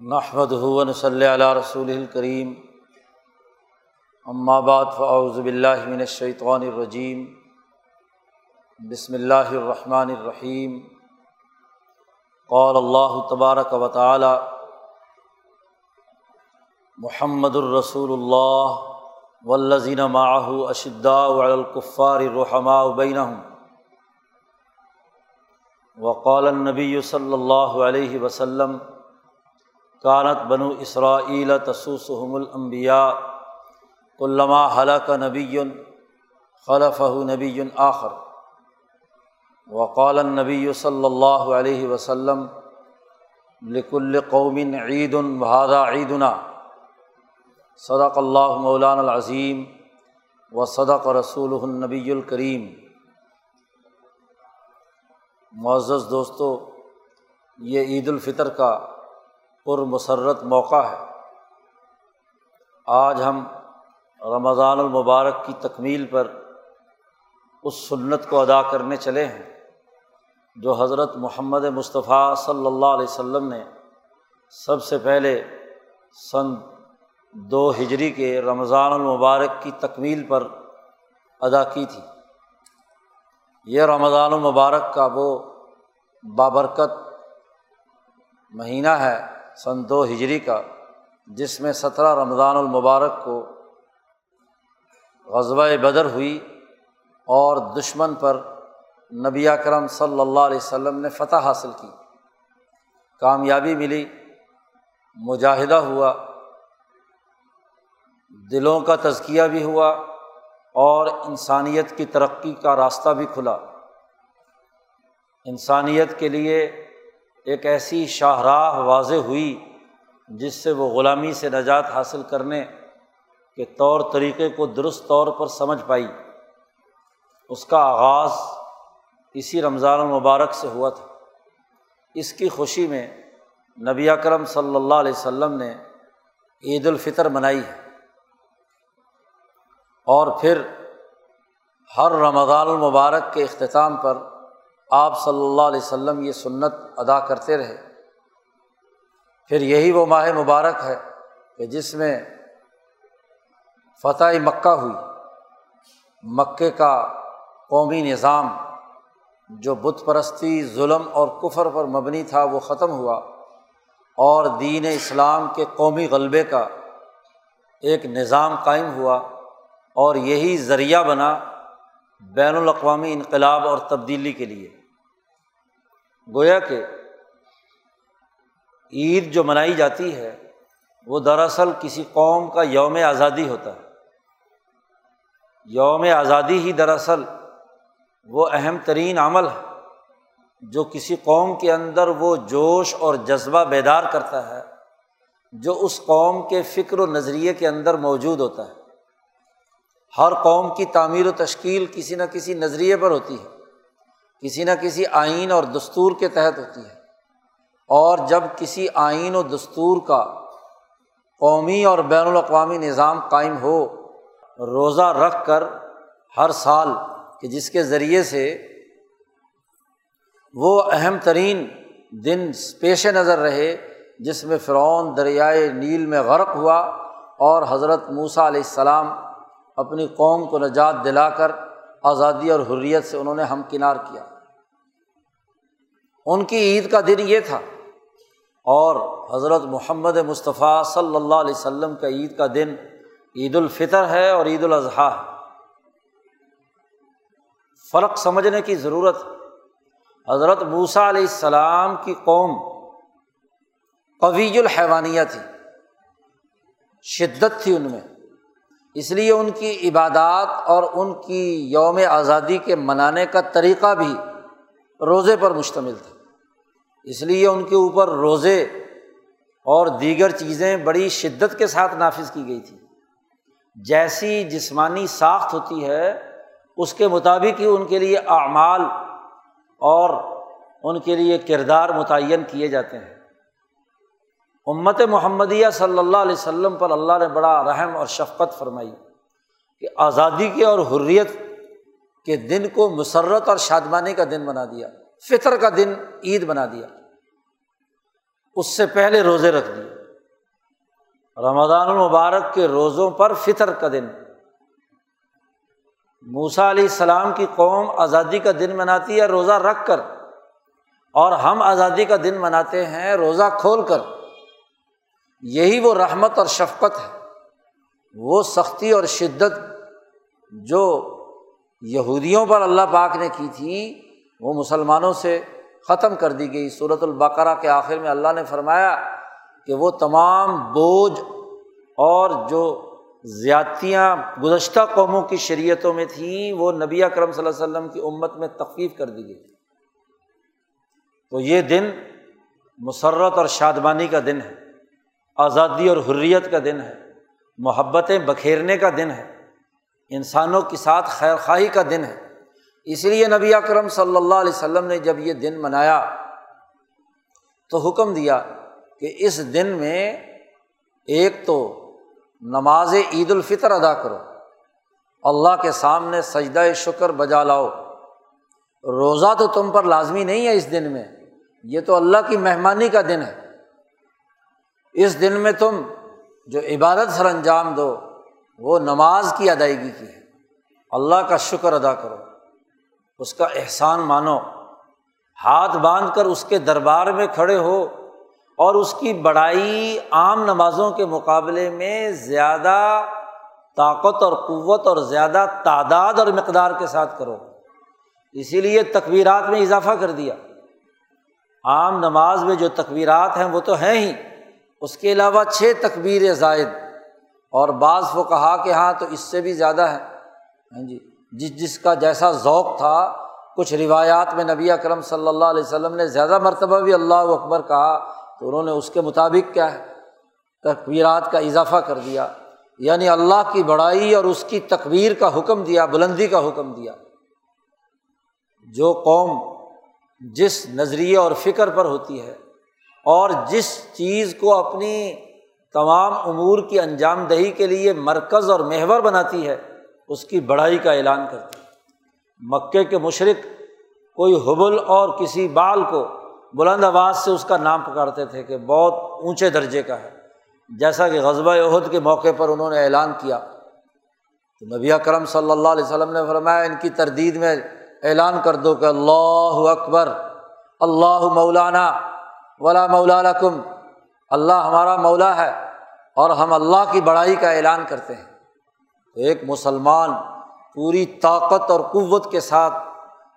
نحمد ہُون صلی علیہ رسول الکریم بعد فاعوذ باللہ من الشیطان الرجیم بسم اللہ الرحمن الرحیم قال اللہ تبارک و تعالی محمد الرسول اللہ والذین معه اشداء علی الکفار الرحماء بینہم وقال النبی صلی اللہ علیہ وسلم کانت بنو اسرائیل تسوسحم الانبیاء علامہ حلق نبی خلف نبی آخر وقال النبی صلی اللہ علیہ وسلم لکل قومن عید الحادہ عیدنا صدق اللہ مولان العظیم و صدق رسول النبی الکریم معزز دوستوں یہ عید الفطر کا پر مسرت موقع ہے۔ آج ہم رمضان المبارک کی تکمیل پر اس سنت کو ادا کرنے چلے ہیں، جو حضرت محمد مصطفیٰ صلی اللہ علیہ و سلم نے سب سے پہلے سن دو ہجری کے رمضان المبارک کی تکمیل پر ادا کی تھی۔ یہ رمضان المبارک کا وہ بابرکت مہینہ ہے سن دو ہجری کا، جس میں سترہ رمضان المبارک کو غزبۂ بدر ہوئی اور دشمن پر نبی کرم صلی اللہ علیہ وسلم نے فتح حاصل کی۔ کامیابی ملی، مجاہدہ ہوا، دلوں کا تزکیہ بھی ہوا اور انسانیت کی ترقی کا راستہ بھی کھلا۔ انسانیت کے لیے ایک ایسی شاہراہ واضح ہوئی جس سے وہ غلامی سے نجات حاصل کرنے کے طور طریقے کو درست طور پر سمجھ پائی۔ اس کا آغاز اسی رمضان المبارک سے ہوا تھا۔ اس کی خوشی میں نبی اکرم صلی اللہ علیہ و سلم نے عید الفطر منائی ہے۔ اور پھر ہر رمضان المبارک کے اختتام پر آپ صلی اللہ علیہ و سلم یہ سنت ادا کرتے رہے۔ پھر یہی وہ ماہ مبارک ہے کہ جس میں فتح مکہ ہوئی۔ مکے کا قومی نظام جو بت پرستی، ظلم اور کفر پر مبنی تھا، وہ ختم ہوا۔ اور دین اسلام کے قومی غلبے کا ایک نظام قائم ہوا۔ اور یہی ذریعہ بنا بین الاقوامی انقلاب اور تبدیلی کے لیے۔ گویا کہ عید جو منائی جاتی ہے، وہ دراصل کسی قوم کا یوم آزادی ہوتا ہے۔ یوم آزادی ہی دراصل وہ اہم ترین عمل ہے، جو کسی قوم کے اندر وہ جوش اور جذبہ بیدار کرتا ہے، جو اس قوم کے فکر و نظریے کے اندر موجود ہوتا ہے۔ ہر قوم کی تعمیر و تشکیل کسی نہ کسی نظریے پر ہوتی ہے۔ کسی نہ کسی آئین اور دستور کے تحت ہوتی ہے۔ اور جب کسی آئین و دستور کا قومی اور بین الاقوامی نظام قائم ہو، روزہ رکھ کر ہر سال کہ جس کے ذریعے سے وہ اہم ترین دن پیش نظر رہے، جس میں فرعون دریائے نیل میں غرق ہوا اور حضرت موسیٰ علیہ السلام اپنی قوم کو نجات دلا کر آزادی اور حریت سے انہوں نے ہمکنار کیا۔ ان کی عید کا دن یہ تھا۔ اور حضرت محمد مصطفیٰ صلی اللہ علیہ و سلم کا عید کا دن عید الفطر ہے اور عید الاضحیٰ ہے۔ فرق سمجھنے کی ضرورت۔ حضرت موسیٰ علیہ السلام کی قوم قوی الحیوانیہ تھی۔ شدت تھی ان میں۔ اس لیے ان کی عبادات اور ان کی یوم آزادی کے منانے کا طریقہ بھی روزے پر مشتمل تھا۔ اس لیے ان کے اوپر روزے اور دیگر چیزیں بڑی شدت کے ساتھ نافذ کی گئی تھی۔ جیسی جسمانی ساخت ہوتی ہے، اس کے مطابق ہی ان کے لیے اعمال اور ان کے لیے کردار متعین کیے جاتے ہیں۔ امت محمدیہ صلی اللہ علیہ وسلم پر اللہ نے بڑا رحم اور شفقت فرمائی کہ آزادی کے اور حریت کے دن کو مسرت اور شادمانی کا دن بنا دیا، فطر کا دن عید بنا دیا۔ اس سے پہلے روزے رکھ دیے۔ رمضان المبارک کے روزوں پر فطر کا دن۔ موسا علیہ السلام کی قوم آزادی کا دن مناتی ہے، روزہ رکھ کر۔ اور ہم آزادی کا دن مناتے ہیں، روزہ کھول کر۔ یہی وہ رحمت اور شفقت ہے۔ وہ سختی اور شدت جو یہودیوں پر اللہ پاک نے کی تھی، وہ مسلمانوں سے ختم کر دی گئی۔ صورت البقرا کے آخر میں اللہ نے فرمایا کہ وہ تمام بوجھ اور جو زیادتیاں گزشتہ قوموں کی شریعتوں میں تھیں، وہ نبی اکرم صلی اللہ علیہ وسلم کی امت میں تخفیف کر دی گئی۔ تو یہ دن مسرت اور شادمانی کا دن ہے۔ آزادی اور حریت کا دن ہے، محبتیں بکھیرنے کا دن ہے، انسانوں کے ساتھ خیر خواہی کا دن ہے۔ اس لیے نبی اکرم صلی اللہ علیہ وسلم نے جب یہ دن منایا، تو حکم دیا کہ اس دن میں ایک تو نماز عید الفطر ادا کرو، اللہ کے سامنے سجدہ شکر بجا لاؤ۔ روزہ تو تم پر لازمی نہیں ہے اس دن میں، یہ تو اللہ کی مہمانی کا دن ہے۔ اس دن میں تم جو عبادت سر انجام دو، وہ نماز کی ادائیگی کی ہے۔ اللہ کا شکر ادا کرو۔ اس کا احسان مانو۔ ہاتھ باندھ کر اس کے دربار میں کھڑے ہو اور اس کی بڑائی عام نمازوں کے مقابلے میں زیادہ طاقت اور قوت اور زیادہ تعداد اور مقدار کے ساتھ کرو۔ اسی لیے تقویرات میں اضافہ کر دیا۔ عام نماز میں جو تقویرات ہیں وہ تو ہیں ہی۔ اس کے علاوہ چھ تقبیر زائد اور بعض وہ کہا کہ ہاں تو اس سے بھی زیادہ ہے۔ ہاں جی جس جس کا جیسا ذوق تھا، کچھ روایات میں نبی اکرم صلی اللہ علیہ وسلم نے زیادہ مرتبہ بھی اللہ اکبر کہا تو انہوں نے اس کے مطابق کیا ہے تقبیرات کا اضافہ کر دیا۔ یعنی اللہ کی بڑائی اور اس کی تقبیر کا حکم دیا، بلندی کا حکم دیا۔ جو قوم جس نظریے اور فکر پر ہوتی ہے اور جس چیز کو اپنی تمام امور کی انجام دہی کے لیے مرکز اور محور بناتی ہے، اس کی بڑائی کا اعلان کرتی ہے۔ مکے کے مشرق کوئی حبل اور کسی بال کو بلند آواز سے اس کا نام پکارتے تھے کہ بہت اونچے درجے کا ہے۔ جیسا کہ غزبۂ عہد کے موقع پر انہوں نے اعلان کیا۔ تو نبی کرم صلی اللہ علیہ وسلم نے فرمایا، ان کی تردید میں اعلان کر دو کہ اللہ اکبر، اللہ مولانا ولا مولا کم اللہ ہمارا مولا ہے اور ہم اللہ کی بڑائی کا اعلان کرتے ہیں۔ تو ایک مسلمان پوری طاقت اور قوت کے ساتھ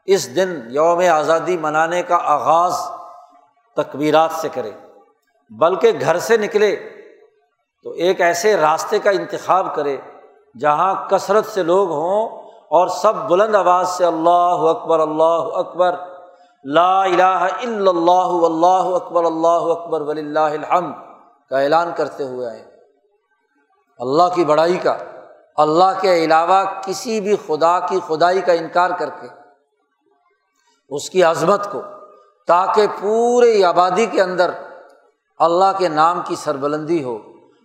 اس دن یوم آزادی منانے کا آغاز تقبیرات سے کرے، بلکہ گھر سے نکلے تو ایک ایسے راستے کا انتخاب کرے جہاں کثرت سے لوگ ہوں اور سب بلند آواز سے اللہ اکبر اللہ اکبر۔ لا الہ الا اللہ اللہ اکبر اللہ اکبر ولی اللہ الحمد کا اعلان کرتے ہوئے آئے۔ اللہ کی بڑائی کا، اللہ کے علاوہ کسی بھی خدا کی خدائی کا انکار کر کے، اس کی عظمت کو، تاکہ پورے آبادی کے اندر اللہ کے نام کی سربلندی ہو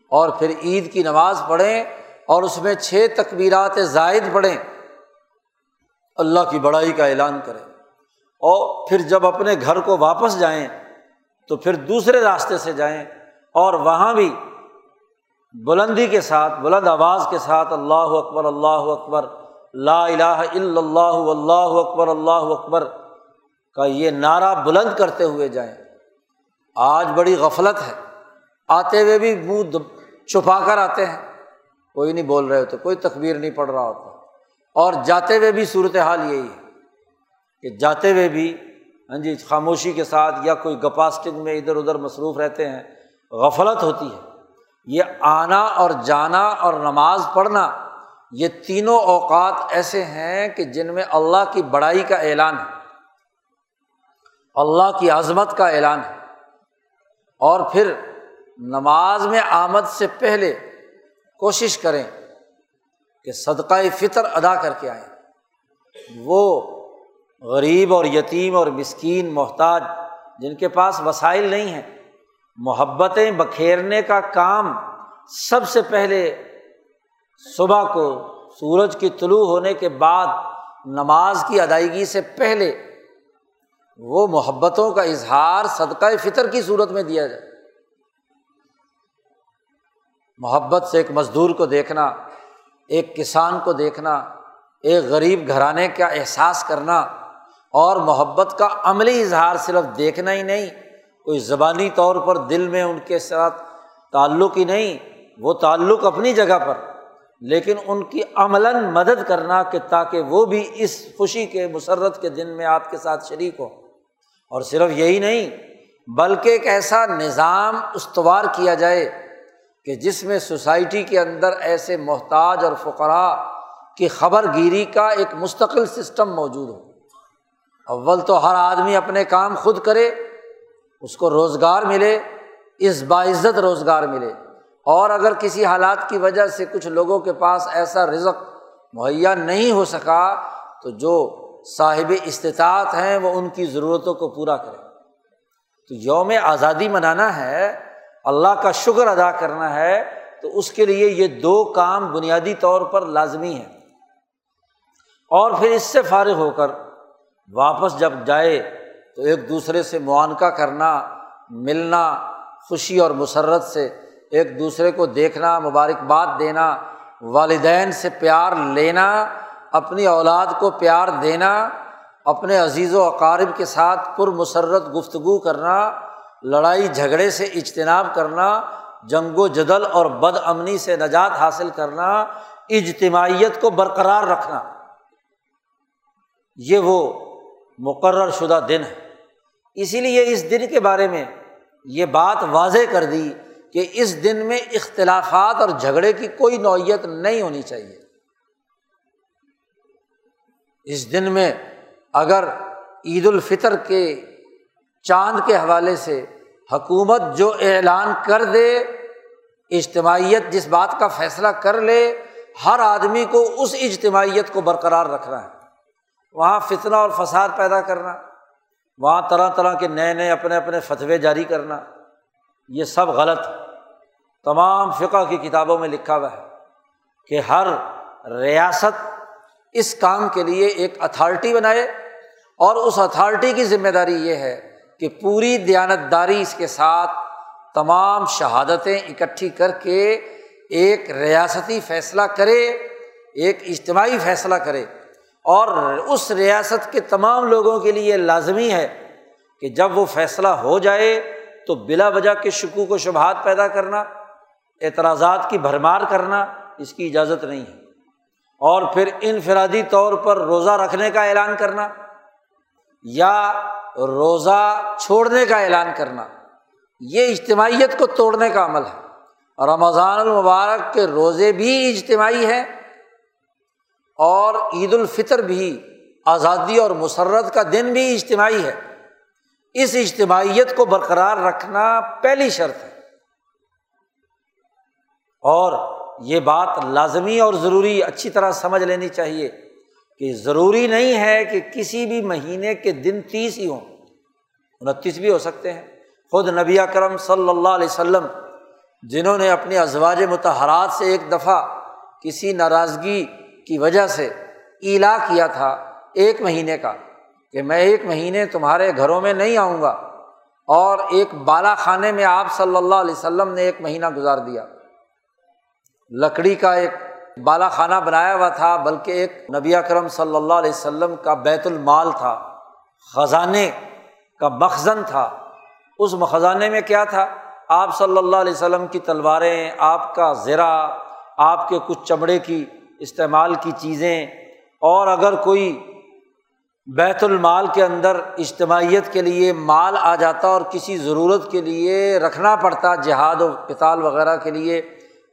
اور پھر عید کی نماز پڑھیں اور اس میں چھ تقبیرات زائد پڑھیں۔ اللہ کی بڑائی کا اعلان کریں۔ اور پھر جب اپنے گھر کو واپس جائیں تو پھر دوسرے راستے سے جائیں اور وہاں بھی بلندی کے ساتھ، بلند آواز کے ساتھ اللہ اکبر اللہ اکبر، لا الہ الا اللہ اللہ اکبر اللہ اکبر کا یہ نعرہ بلند کرتے ہوئے جائیں۔ آج بڑی غفلت ہے۔ آتے ہوئے بھی منہ چھپا کر آتے ہیں۔ کوئی نہیں بول رہے ہوتے، کوئی تقبیر نہیں پڑھ رہا ہوتا۔ اور جاتے ہوئے بھی صورت حال یہی ہے۔ کہ جاتے ہوئے بھی ہاں جی خاموشی کے ساتھ یا کوئی گپاسٹنگ میں ادھر ادھر مصروف رہتے ہیں، غفلت ہوتی ہے۔ یہ آنا اور جانا اور نماز پڑھنا، یہ تینوں اوقات ایسے ہیں کہ جن میں اللہ کی بڑائی کا اعلان ہے۔ اللہ کی عظمت کا اعلان ہے۔ اور پھر نماز میں آمد سے پہلے کوشش کریں کہ صدقۂ فطر ادا کر کے آئیں۔ وہ غریب اور یتیم اور مسکین محتاج جن کے پاس وسائل نہیں ہیں، محبتیں بکھیرنے کا کام سب سے پہلے صبح کو سورج کی طلوع ہونے کے بعد نماز کی ادائیگی سے پہلے وہ محبتوں کا اظہار صدقۂ فطر کی صورت میں دیا جائے۔ محبت سے ایک مزدور کو دیکھنا، ایک کسان کو دیکھنا، ایک غریب گھرانے کا احساس کرنا اور محبت کا عملی اظہار صرف دیکھنا ہی نہیں، کوئی زبانی طور پر دل میں ان کے ساتھ تعلق ہی نہیں، وہ تعلق اپنی جگہ پر، لیکن ان کی عملاً مدد کرنا کہ تاکہ وہ بھی اس خوشی کے مسرت کے دن میں آپ کے ساتھ شریک ہو۔ اور صرف یہی نہیں، بلکہ ایک ایسا نظام استوار کیا جائے کہ جس میں سوسائٹی کے اندر ایسے محتاج اور فقرا کی خبر گیری کا ایک مستقل سسٹم موجود ہو۔ اول تو ہر آدمی اپنے کام خود کرے، اس کو روزگار ملے، اس باعزت روزگار ملے۔ اور اگر کسی حالات کی وجہ سے کچھ لوگوں کے پاس ایسا رزق مہیا نہیں ہو سکا، تو جو صاحب استطاعت ہیں، وہ ان کی ضرورتوں کو پورا کرے تو یوم آزادی منانا ہے، اللہ کا شکر ادا کرنا ہے، تو اس کے لیے یہ دو کام بنیادی طور پر لازمی ہے اور پھر اس سے فارغ ہو کر واپس جب جائے تو ایک دوسرے سے معانقہ کرنا، ملنا، خوشی اور مسرت سے ایک دوسرے کو دیکھنا مبارکباد دینا، والدین سے پیار لینا، اپنی اولاد کو پیار دینا، اپنے عزیز و اقارب کے ساتھ پر مسرت گفتگو کرنا، لڑائی جھگڑے سے اجتناب کرنا، جنگ و جدل اور بد امنی سے نجات حاصل کرنا، اجتماعیت کو برقرار رکھنا۔ یہ وہ مقرر شدہ دن ہے۔ اسی لیے اس دن کے بارے میں یہ بات واضح کر دی کہ اس دن میں اختلافات اور جھگڑے کی کوئی نوعیت نہیں ہونی چاہیے۔ اس دن میں اگر عید الفطر کے چاند کے حوالے سے حکومت جو اعلان کر دے، اجتماعیت جس بات کا فیصلہ کر لے، ہر آدمی کو اس اجتماعیت کو برقرار رکھنا ہے۔ وہاں فتنہ اور فساد پیدا کرنا، وہاں طرح طرح کے نئے نئے اپنے اپنے فتوے جاری کرنا، یہ سب غلط۔ تمام فقہ کی کتابوں میں لکھا ہوا ہے کہ ہر ریاست اس کام کے لیے ایک اتھارٹی بنائے۔ اور اس اتھارٹی کی ذمہ داری یہ ہے کہ پوری دیانت داری اس کے ساتھ تمام شہادتیں اکٹھی کر کے ایک ریاستی فیصلہ کرے، ایک اجتماعی فیصلہ کرے۔ اور اس ریاست کے تمام لوگوں کے لیے لازمی ہے کہ جب وہ فیصلہ ہو جائے تو بلا وجہ کے شکوک و شبہات پیدا کرنا، اعتراضات کی بھرمار کرنا اس کی اجازت نہیں ہے۔ اور پھر انفرادی طور پر روزہ رکھنے کا اعلان کرنا یا روزہ چھوڑنے کا اعلان کرنا، یہ اجتماعیت کو توڑنے کا عمل ہے۔ رمضان المبارک کے روزے بھی اجتماعی ہیں۔ اور عید الفطر بھی آزادی اور مسرت کا دن بھی اجتماعی ہے۔ اس اجتماعیت کو برقرار رکھنا پہلی شرط ہے۔ اور یہ بات لازمی اور ضروری اچھی طرح سمجھ لینی چاہیے کہ ضروری نہیں ہے کہ کسی بھی مہینے کے دن تیس ہی ہوں۔ انتیس بھی ہو سکتے ہیں۔ خود نبی کرم صلی اللہ علیہ وسلم، جنہوں نے اپنی ازواج متحرات سے ایک دفعہ کسی ناراضگی کی وجہ سے ایلا کیا تھا ایک مہینے کا کہ میں ایک مہینے تمہارے گھروں میں نہیں آؤں گا اور ایک بالا خانے میں آپ صلی اللہ علیہ وسلم نے ایک مہینہ گزار دیا۔ لکڑی کا ایک بالا خانہ بنایا ہوا تھا، بلکہ ایک نبی کرم صلی اللہ علیہ وسلم کا بیت المال تھا، خزانے کا مخزن تھا۔ اس خزانے میں کیا تھا؟ آپ صلی اللہ علیہ وسلم کی تلواریں، آپ کا زرا آپ کے کچھ چمڑے کی استعمال کی چیزیں اور اگر کوئی بیت المال کے اندر اجتماعیت کے لیے مال آ جاتا اور کسی ضرورت کے لیے رکھنا پڑتا جہاد و کتال وغیرہ کے لیے،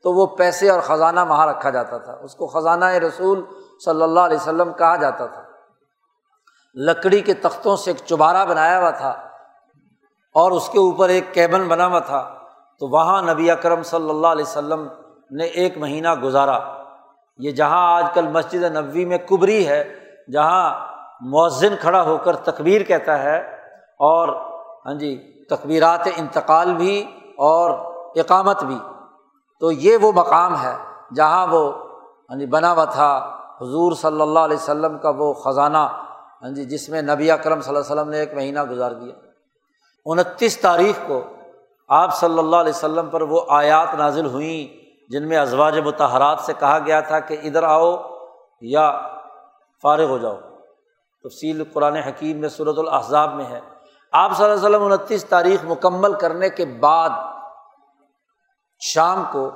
تو وہ پیسے اور خزانہ وہاں رکھا جاتا تھا۔ اس کو خزانہ رسول صلی اللہ علیہ وسلم کہا جاتا تھا۔ لکڑی کے تختوں سے ایک چبارہ بنایا ہوا تھا اور اس کے اوپر ایک کیبن بنا ہوا تھا۔ تو وہاں نبی اکرم صلی اللہ علیہ وسلم نے ایک مہینہ گزارا۔ یہ جہاں آج کل مسجد نبوی میں کبری ہے، جہاں مؤذن کھڑا ہو کر تقبیر کہتا ہے اور ہاں جی تقبیرات انتقال بھی اور اقامت بھی۔ تو یہ وہ مقام ہے جہاں وہ ہاں جی بنا ہوا تھا۔ حضور صلی اللہ علیہ وسلم کا وہ خزانہ ہاں جی جس میں نبی اکرم صلی اللہ علیہ وسلم نے ایک مہینہ گزار دیا۔ انتیس تاریخ کو آپ صلی اللہ علیہ وسلم پر وہ آیات نازل ہوئیں۔ جن میں ازواج متحرات سے کہا گیا تھا کہ ادھر آؤ یا فارغ ہو جاؤ۔ تفصیل قرآن حکیم میں صورت الحضاب میں ہے۔ آپ صلی اللہ علیہ وسلم انتیس تاریخ مکمل کرنے کے بعد شام کو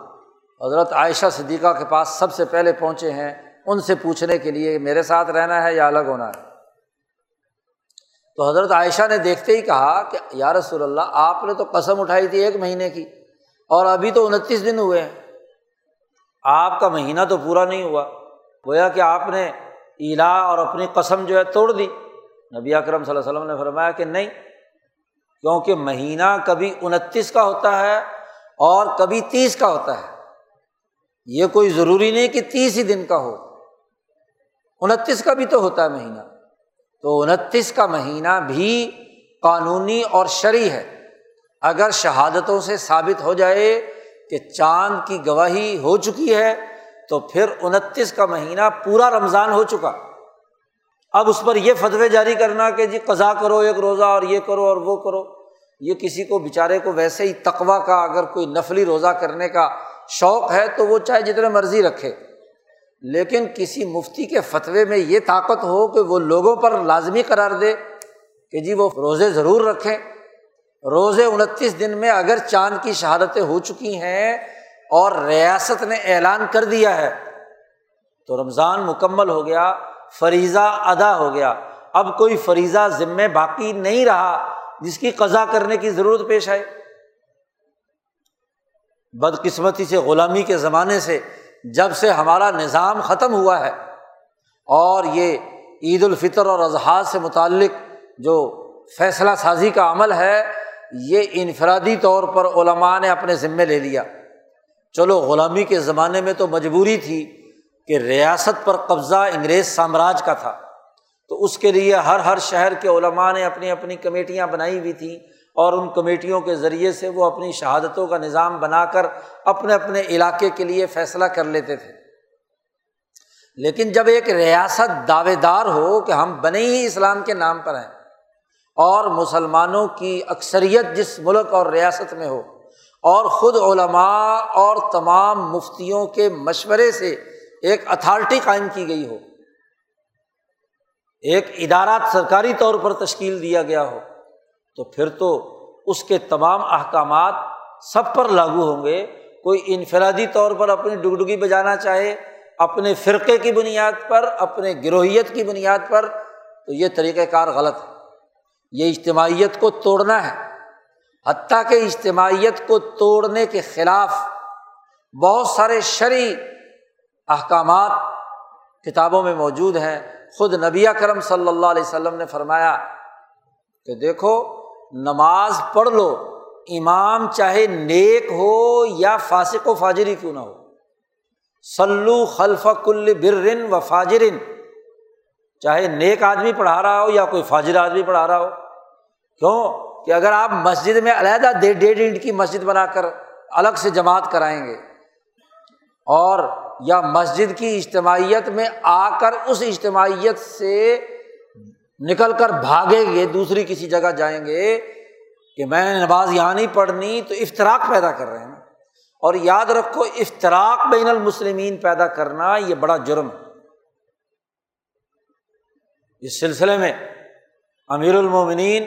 حضرت عائشہ صدیقہ کے پاس سب سے پہلے پہنچے ہیں۔ ان سے پوچھنے کے لیے میرے ساتھ رہنا ہے یا الگ ہونا ہے؟ تو حضرت عائشہ نے دیکھتے ہی کہا کہ یا رسول اللہ، آپ نے تو قسم اٹھائی تھی ایک مہینے کی اور ابھی تو انتیس دن ہوئے ہیں۔ آپ کا مہینہ تو پورا نہیں ہوا۔ گویا کہ آپ نے ایلا اور اپنی قسم جو ہے توڑ دی۔ نبی اکرم صلی اللہ علیہ وسلم نے فرمایا کہ نہیں، کیونکہ مہینہ کبھی انتیس کا ہوتا ہے اور کبھی تیس کا ہوتا ہے۔ یہ کوئی ضروری نہیں کہ تیس ہی دن کا ہو۔ انتیس کا بھی تو ہوتا ہے مہینہ۔ تو انتیس کا مہینہ بھی قانونی اور شرعی ہے۔ اگر شہادتوں سے ثابت ہو جائے کہ چاند کی گواہی ہو چکی ہے تو پھر انتیس کا مہینہ پورا رمضان ہو چکا۔ اب اس پر یہ فتوے جاری کرنا کہ جی قزا کرو، ایک روزہ اور یہ کرو اور وہ کرو۔ یہ کسی کو، بیچارے کو ویسے ہی تقوا کا، اگر کوئی نفلی روزہ کرنے کا شوق ہے تو وہ چاہے جتنے مرضی رکھے۔ لیکن کسی مفتی کے فتوے میں یہ طاقت ہو کہ وہ لوگوں پر لازمی قرار دے کہ جی وہ روزے ضرور رکھیں۔ روزے انتیس دن میں اگر چاند کی شہادتیں ہو چکی ہیں اور ریاست نے اعلان کر دیا ہے، تو رمضان مکمل ہو گیا، فریضہ ادا ہو گیا۔ اب کوئی فریضہ ذمے باقی نہیں رہا، جس کی قزا کرنے کی ضرورت پیش آئے بدقسمتی سے، غلامی کے زمانے سے جب سے ہمارا نظام ختم ہوا ہے، اور یہ عید الفطر اور اظہار سے متعلق جو فیصلہ سازی کا عمل ہے یہ انفرادی طور پر علماء نے اپنے ذمے لے لیا۔ چلو، غلامی کے زمانے میں تو مجبوری تھی کہ ریاست پر قبضہ انگریز سامراج کا تھا۔ تو اس کے لیے ہر ہر شہر کے علماء نے اپنی اپنی کمیٹیاں بنائی ہوئی تھیں اور ان کمیٹیوں کے ذریعے سے وہ اپنی شہادتوں کا نظام بنا کر اپنے اپنے علاقے کے لیے فیصلہ کر لیتے تھے۔ لیکن جب ایک ریاست دعوے دار ہو کہ ہم بنے ہی اسلام کے نام پر ہیں اور مسلمانوں کی اکثریت جس ملک اور ریاست میں ہو، اور خود علماء اور تمام مفتیوں کے مشورے سے ایک اتھارٹی قائم کی گئی ہو۔ ایک ادارہ سرکاری طور پر تشکیل دیا گیا ہو۔ تو پھر تو اس کے تمام احکامات سب پر لاگو ہوں گے۔ کوئی انفرادی طور پر اپنی ڈگڈگی بجانا چاہے، اپنے فرقے کی بنیاد پر، اپنے گروہیت کی بنیاد پر، تو یہ طریقۂ کار غلط ہے۔ یہ اجتماعیت کو توڑنا ہے۔ حتیٰ کہ اجتماعیت کو توڑنے کے خلاف بہت سارے شرعی احکامات کتابوں میں موجود ہیں۔ خود نبی کرم صلی اللہ علیہ وسلم نے فرمایا کہ دیکھو، نماز پڑھ لو، امام چاہے نیک ہو یا فاسق و فاجری کیوں نہ ہو۔ سلو خلف کل برن و فاجرن۔ چاہے نیک آدمی پڑھا رہا ہو یا کوئی فاجر آدمی پڑھا رہا ہو۔ کیوں؟ کہ اگر آپ مسجد میں علیحدہ ڈیڑھ انٹ کی مسجد بنا کر الگ سے جماعت کرائیں گے اور یا مسجد کی اجتماعیت میں آ کر اس اجتماعیت سے نکل کر بھاگیں گے، دوسری کسی جگہ جائیں گے کہ میں نے نماز یہاں نہیں پڑھنی تو افطراک پیدا کر رہے ہیں۔ نا اور یاد رکھو افطراک بین المسلمین پیدا کرنا یہ بڑا جرم ہے۔ اس سلسلے میں امیر المومنین،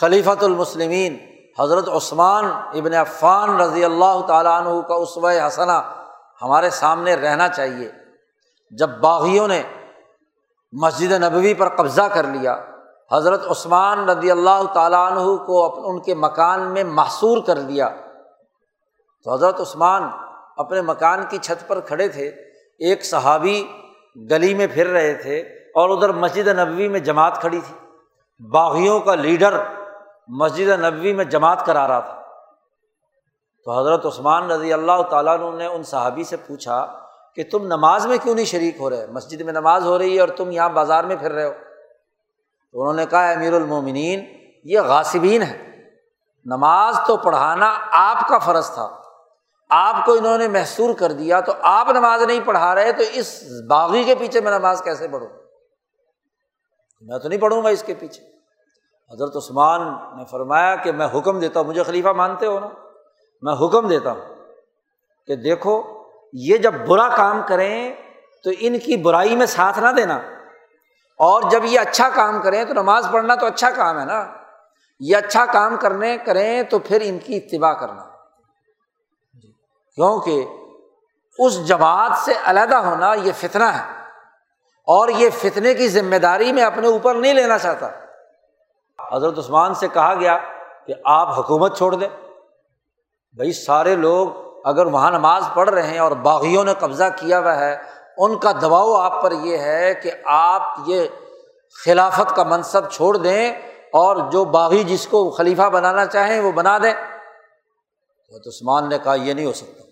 خلیفۃ المسلمین، حضرت عثمان ابن عفان رضی اللہ تعالیٰ عنہ کا اسوۂ حسنا ہمارے سامنے رہنا چاہیے۔ جب باغیوں نے مسجد نبوی پر قبضہ کر لیا، حضرت عثمان رضی اللہ تعالیٰ عنہ کو ان کے مکان میں محصور کر دیا تو حضرت عثمان اپنے مکان کی چھت پر کھڑے تھے۔ ایک صحابی گلی میں پھر رہے تھے۔ اور ادھر مسجد نبوی میں جماعت کھڑی تھی۔ باغیوں کا لیڈر مسجد نبوی میں جماعت کرا رہا تھا۔ تو حضرت عثمان رضی اللہ تعالیٰ عنہ نے ان صحابی سے پوچھا کہ تم نماز میں کیوں نہیں شریک ہو رہے؟ مسجد میں نماز ہو رہی ہے اور تم یہاں بازار میں پھر رہے ہو۔ تو انہوں نے کہا امیر المومنین، یہ غاسبین ہے نماز تو پڑھانا آپ کا فرض تھا۔ آپ کو انہوں نے محسور کر دیا تو آپ نماز نہیں پڑھا رہے، تو اس باغی کے پیچھے میں نماز کیسے پڑھوں؟ میں تو نہیں پڑھوں گا اس کے پیچھے۔ حضرت عثمان نے فرمایا کہ میں حکم دیتا ہوں، مجھے خلیفہ مانتے ہو نا؟ میں حکم دیتا ہوں کہ دیکھو، یہ جب برا کام کریں تو ان کی برائی میں ساتھ نہ دینا۔ اور جب یہ اچھا کام کریں تو نماز پڑھنا تو اچھا کام ہے نا۔ یہ اچھا کام کرنے کریں تو پھر ان کی اتباع کرنا۔ کیونکہ اس جماعت سے علیحدہ ہونا یہ فتنا ہے۔ اور یہ فتنے کی ذمہ داری میں اپنے اوپر نہیں لینا چاہتا۔ حضرت عثمان سے کہا گیا کہ آپ حکومت چھوڑ دیں۔ بھائی سارے لوگ اگر وہاں نماز پڑھ رہے ہیں اور باغیوں نے قبضہ کیا ہوا ہے، ان کا دباؤ آپ پر یہ ہے کہ آپ یہ خلافت کا منصب چھوڑ دیں اور جو باغی جس کو خلیفہ بنانا چاہیں وہ بنا دیں۔ حضرت عثمان نے کہا، یہ نہیں ہو سکتا۔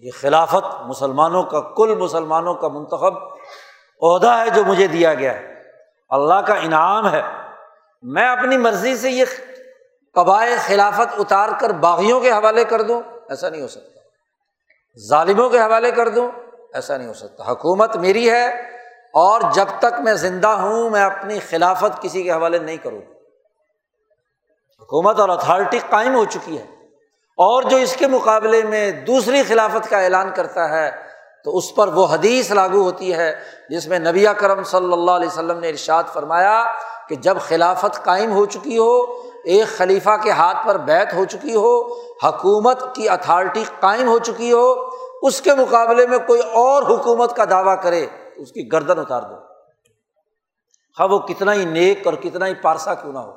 یہ خلافت مسلمانوں کا، کل مسلمانوں کا منتخب عہدہ ہے جو مجھے دیا گیا ہے۔ اللہ کا انعام ہے۔ میں اپنی مرضی سے یہ قبائے خلافت اتار کر باغیوں کے حوالے کر دوں، ایسا نہیں ہو سکتا۔ ظالموں کے حوالے کر دوں، ایسا نہیں ہو سکتا۔ حکومت میری ہے اور جب تک میں زندہ ہوں، میں اپنی خلافت کسی کے حوالے نہیں کروں حکومت اور اتھارٹی قائم ہو چکی ہے۔ اور جو اس کے مقابلے میں دوسری خلافت کا اعلان کرتا ہے تو اس پر وہ حدیث لاگو ہوتی ہے جس میں نبی کرم صلی اللہ علیہ وسلم نے ارشاد فرمایا کہ جب خلافت قائم ہو چکی ہو، ایک خلیفہ کے ہاتھ پر بیت ہو چکی ہو، حکومت کی اتھارٹی قائم ہو چکی ہو، اس کے مقابلے میں کوئی اور حکومت کا دعویٰ کرے، اس کی گردن اتار دو۔ ہاں وہ کتنا ہی نیک اور کتنا ہی پارسا کیوں نہ ہو۔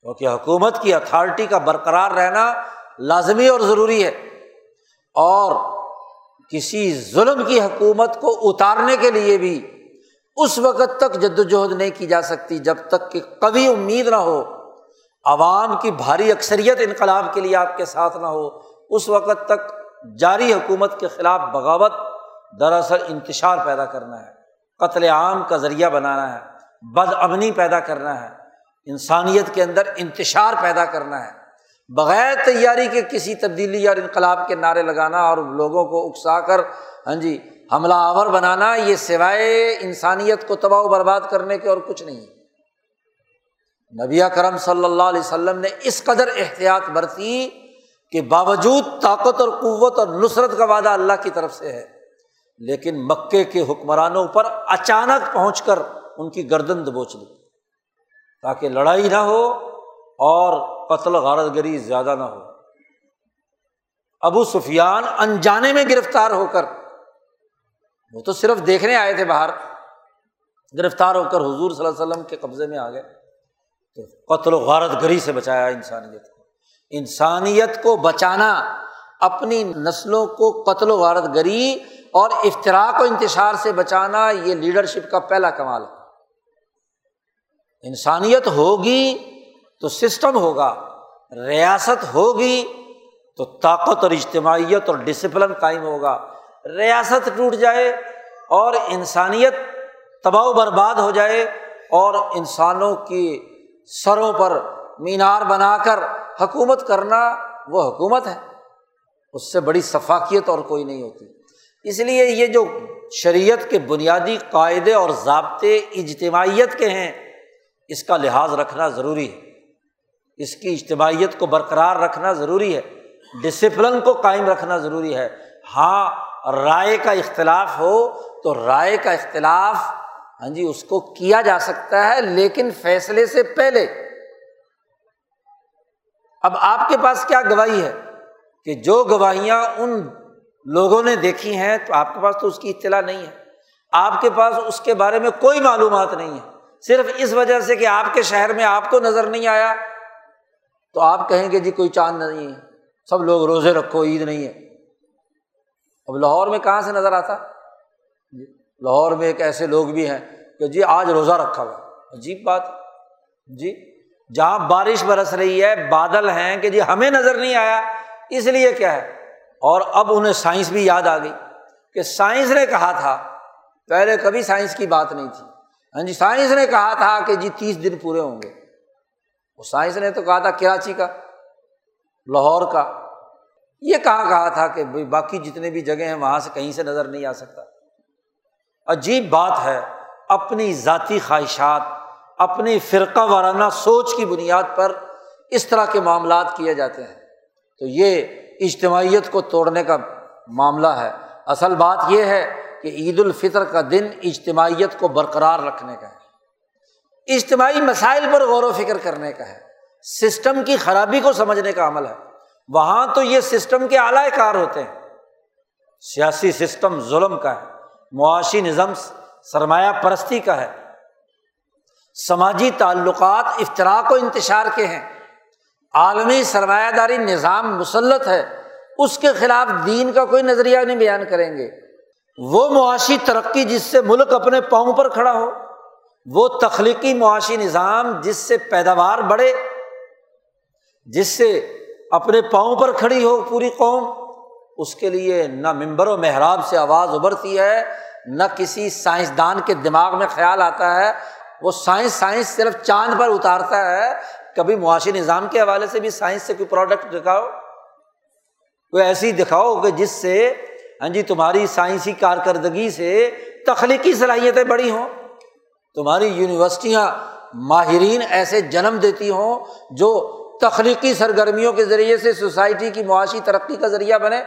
کیونکہ حکومت کی اتھارٹی کا برقرار رہنا لازمی اور ضروری ہے۔ اور کسی ظلم کی حکومت کو اتارنے کے لیے بھی اس وقت تک جد وجہد نہیں کی جا سکتی جب تک کہ کبھی امید نہ ہو، عوام کی بھاری اکثریت انقلاب کے لیے آپ کے ساتھ نہ ہو، اس وقت تک جاری حکومت کے خلاف بغاوت دراصل انتشار پیدا کرنا ہے، قتل عام کا ذریعہ بنانا ہے، بد امنی پیدا کرنا ہے، انسانیت کے اندر انتشار پیدا کرنا ہے۔ بغیر تیاری کے کسی تبدیلی اور انقلاب کے نعرے لگانا اور لوگوں کو اکسا کر ہاں جی حملہ آور بنانا، یہ سوائے انسانیت کو تباہ و برباد کرنے کے اور کچھ نہیں۔ نبی کرم صلی اللہ علیہ وسلم نے اس قدر احتیاط برتی کہ باوجود طاقت اور قوت اور نصرت کا وعدہ اللہ کی طرف سے ہے، لیکن مکے کے حکمرانوں پر اچانک پہنچ کر ان کی گردن دبوچ لی تاکہ لڑائی نہ ہو اور قتل غارت گری زیادہ نہ ہو۔ ابو سفیان انجانے میں گرفتار ہو کر، وہ تو صرف دیکھنے آئے تھے باہر، گرفتار ہو کر حضور صلی اللہ علیہ وسلم کے قبضے میں آ گئے۔ تو قتل و غارت گری سے بچایا انسانیت کو۔ انسانیت کو بچانا، اپنی نسلوں کو قتل و غارت گری اور افطراک و انتشار سے بچانا، یہ لیڈرشپ کا پہلا کمال ہے۔ انسانیت ہوگی تو سسٹم ہوگا۔ ریاست ہوگی تو طاقت اور اجتماعیت اور ڈسپلن قائم ہوگا۔ ریاست ٹوٹ جائے اور انسانیت تباہ و برباد ہو جائے اور انسانوں کی سروں پر مینار بنا کر حکومت کرنا وہ حکومت ہے۔ اس سے بڑی ثفاقیت اور کوئی نہیں ہوتی۔ اس لیے یہ جو شریعت کے بنیادی قاعدے اور ضابطے اجتماعیت کے ہیں، اس کا لحاظ رکھنا ضروری ہے۔ اس کی اجتماعیت کو برقرار رکھنا ضروری ہے ڈسپلن کو قائم رکھنا ضروری ہے۔ ہاں رائے کا اختلاف ہو تو رائے کا اختلاف ہاں جی اس کو کیا جا سکتا ہے، لیکن فیصلے سے پہلے۔ اب آپ کے پاس کیا گواہی ہے؟ کہ جو گواہیاں ان لوگوں نے دیکھی ہیں تو آپ کے پاس تو اس کی اطلاع نہیں ہے۔ آپ کے پاس اس کے بارے میں کوئی معلومات نہیں ہے۔ صرف اس وجہ سے کہ آپ کے شہر میں آپ کو نظر نہیں آیا۔ تو آپ کہیں گے جی کوئی چاند نہیں ہے۔ سب لوگ روزے رکھو، عید نہیں ہے۔ اب لاہور میں کہاں سے نظر آتا؟ جی، لاہور میں ایک ایسے لوگ بھی ہیں کہ جی آج روزہ رکھا ہوا عجیب بات۔ جی جہاں بارش برس رہی ہے، بادل ہیں کہ جی ہمیں نظر نہیں آیا۔ اس لیے کیا ہے؟ اور اب انہیں سائنس بھی یاد آ گئی کہ سائنس نے کہا تھا، پہلے کبھی سائنس کی بات نہیں تھی۔ ہاں جی سائنس نے کہا تھا کہ جی تیس دن پورے ہوں گے۔ وہ سائنس نے تو کہا تھا کراچی کا، لاہور کا۔ یہ کہا کہا تھا کہ باقی جتنے بھی جگہ ہیں وہاں سے کہیں سے نظر نہیں آ سکتا۔ عجیب بات ہے، اپنی ذاتی خواہشات، اپنی فرقہ وارانہ سوچ کی بنیاد پر اس طرح کے معاملات کیے جاتے ہیں۔ تو یہ اجتماعیت کو توڑنے کا معاملہ ہے۔ اصل بات یہ ہے کہ عید الفطر کا دن اجتماعیت کو برقرار رکھنے کا ہے۔ اجتماعی مسائل پر غور و فکر کرنے کا ہے۔ سسٹم کی خرابی کو سمجھنے کا عمل ہے۔ وہاں تو یہ سسٹم کے اعلی کار ہوتے ہیں۔ سیاسی سسٹم ظلم کا ہے۔ معاشی نظم سرمایہ پرستی کا ہے۔ سماجی تعلقات افطراک و انتشار کے ہیں۔ عالمی سرمایہ داری نظام مسلط ہے۔ اس کے خلاف دین کا کوئی نظریہ نہیں بیان کریں گے۔ وہ معاشی ترقی جس سے ملک اپنے پاؤں پر کھڑا ہو۔ وہ تخلیقی معاشی نظام جس سے پیداوار بڑھے، جس سے اپنے پاؤں پر کھڑی ہو پوری قوم، اس کے لیے نہ ممبر و محراب سے آواز ابھرتی ہے، نہ کسی سائنسدان کے دماغ میں خیال آتا ہے، وہ سائنس سائنس صرف چاند پر اتارتا ہے۔ کبھی معاشی نظام کے حوالے سے بھی سائنس سے کوئی پروڈکٹ دکھاؤ؟ کوئی ایسی دکھاؤ کہ جس سے ہاں جی تمہاری سائنسی کارکردگی سے تخلیقی صلاحیتیں بڑی ہوں۔ تمہاری یونیورسٹیاں ماہرین ایسے جنم دیتی ہوں جو تخلیقی سرگرمیوں کے ذریعے سے سوسائٹی کی معاشی ترقی کا ذریعہ بنے۔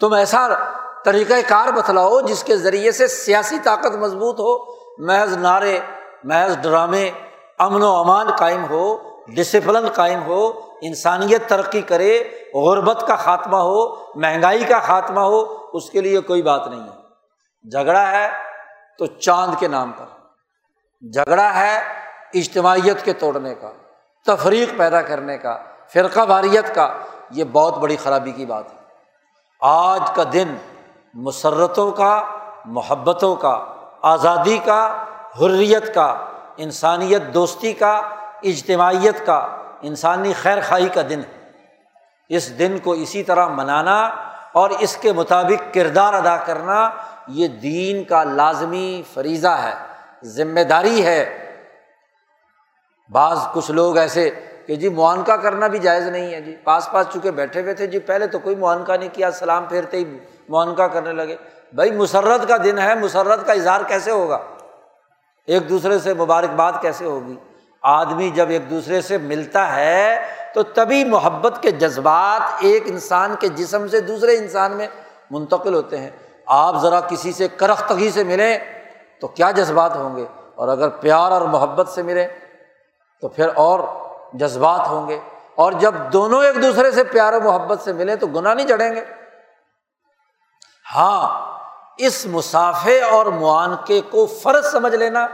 تم ایسا طریقۂ کار بتلاؤ جس کے ذریعے سے سیاسی طاقت مضبوط ہو، محض نعرے، محض ڈرامے، امن و امان قائم ہو ڈسپلن قائم ہو، انسانیت ترقی کرے، غربت کا خاتمہ ہو، مہنگائی کا خاتمہ ہو، اس کے لیے کوئی بات نہیں ہے۔ جھگڑا ہے تو چاند کے نام پر جھگڑا ہے اجتماعیت کے توڑنے کا، تفریق پیدا کرنے کا، فرقہ واریت کا، یہ بہت بڑی خرابی کی بات ہے۔ آج کا دن مسرتوں کا، محبتوں کا، آزادی کا، حریت کا، انسانیت دوستی کا، اجتماعیت کا، انسانی خیر خائی کا دن ہے۔ اس دن کو اسی طرح منانا اور اس کے مطابق کردار ادا کرنا یہ دین کا لازمی فریضہ ہے، ذمہ داری ہے۔ بعض کچھ لوگ ایسے کہ جی معانقہ کرنا بھی جائز نہیں ہے جی۔ پاس پاس چکے بیٹھے ہوئے تھے جی پہلے تو کوئی معانقہ نہیں کیا، سلام پھیرتے ہی معانقہ کرنے لگے۔ بھائی مسرت کا دن ہے، مسرت کا اظہار کیسے ہوگا؟ ایک دوسرے سے مبارکباد کیسے ہوگی؟ آدمی جب ایک دوسرے سے ملتا ہے تو تبھی محبت کے جذبات ایک انسان کے جسم سے دوسرے انسان میں منتقل ہوتے ہیں۔ آپ ذرا کسی سے کرختگی سے ملیں تو کیا جذبات ہوں گے؟ اور اگر پیار اور محبت سے ملیں تو پھر اور جذبات ہوں گے۔ اور جب دونوں ایک دوسرے سے پیار و محبت سے ملیں تو گناہ نہیں چڑھیں گے۔ ہاں اس مسافے اور معانقے کو فرض سمجھ لینا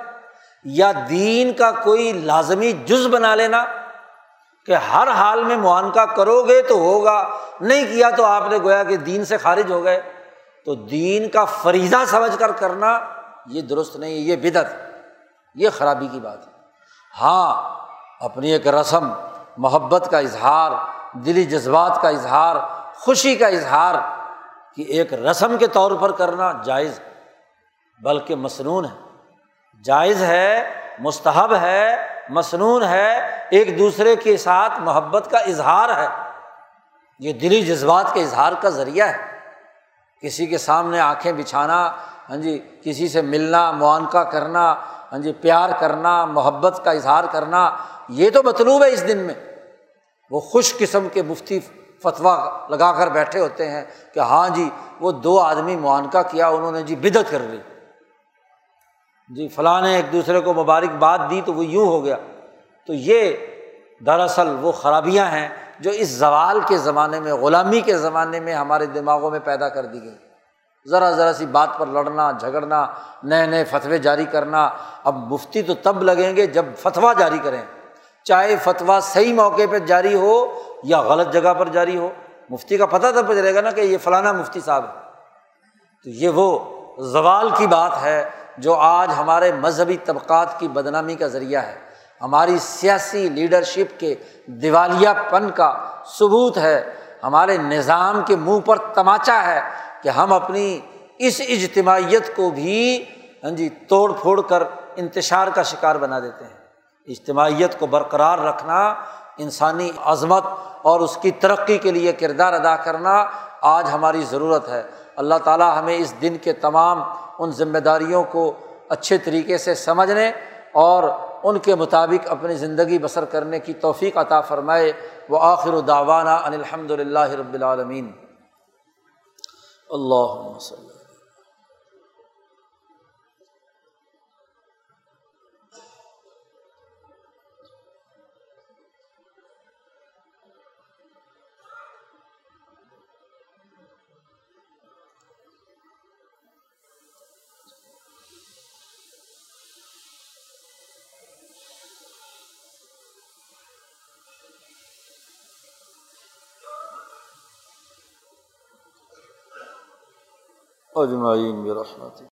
یا دین کا کوئی لازمی جز بنا لینا کہ ہر حال میں معانقہ کرو گے تو ہوگا، نہیں کیا تو آپ نے گویا کہ دین سے خارج ہو گئے۔ تو دین کا فریضہ سمجھ کر کرنا یہ درست نہیں ہے، یہ بدت یہ خرابی کی بات ہے۔ ہاں اپنی ایک رسم، محبت کا اظہار، دلی جذبات کا اظہار، خوشی کا اظہار کہ ایک رسم کے طور پر کرنا جائز بلکہ مصنون ہے۔ جائز ہے، مستحب ہے، مصنون ہے، ایک دوسرے کے ساتھ محبت کا اظہار ہے۔ یہ دلی جذبات کے اظہار کا ذریعہ ہے۔ کسی کے سامنے آنکھیں بچھانا ہاں جی کسی سے ملنا، معانقہ کرنا ہاں جی پیار کرنا، محبت کا اظہار کرنا، یہ تو مطلوب ہے اس دن میں۔ وہ خوش قسم کے مفتی فتویٰ لگا کر بیٹھے ہوتے ہیں کہ ہاں جی وہ دو آدمی معانقہ کیا، انہوں نے جی بدت کر لی۔ جی فلاں نے ایک دوسرے کو مبارکباد دی تو وہ یوں ہو گیا۔ تو یہ دراصل وہ خرابیاں ہیں جو اس زوال کے زمانے میں، غلامی کے زمانے میں ہمارے دماغوں میں پیدا کر دی گئی۔ ذرا ذرا سی بات پر لڑنا، جھگڑنا، نئے نئے فتوے جاری کرنا، اب مفتی تو تب لگیں گے جب فتویٰ جاری کریں۔ چاہے فتویٰ صحیح موقع پہ جاری ہو یا غلط جگہ پر جاری ہو، مفتی کا پتہ تب چلے گا نا کہ یہ فلانا مفتی صاحب ہے۔ تو یہ وہ زوال کی بات ہے جو آج ہمارے مذہبی طبقات کی بدنامی کا ذریعہ ہے۔ ہماری سیاسی لیڈرشپ کے دیوالیہ پن کا ثبوت ہے، ہمارے نظام کے منہ پر تماچا ہے کہ ہم اپنی اس اجتماعیت کو بھی ہاں جی توڑ پھوڑ کر انتشار کا شکار بنا دیتے ہیں۔ اجتماعیت کو برقرار رکھنا، انسانی عظمت اور اس کی ترقی کے لیے کردار ادا کرنا آج ہماری ضرورت ہے۔ اللہ تعالیٰ ہمیں اس دن کے تمام ان ذمہ داریوں کو اچھے طریقے سے سمجھنے اور ان کے مطابق اپنی زندگی بسر کرنے کی توفیق عطا فرمائے۔ وہ آخر و داوانہ ان الحمد للہ رب العالمین۔ اللہ وسلم اجمعین برحمتک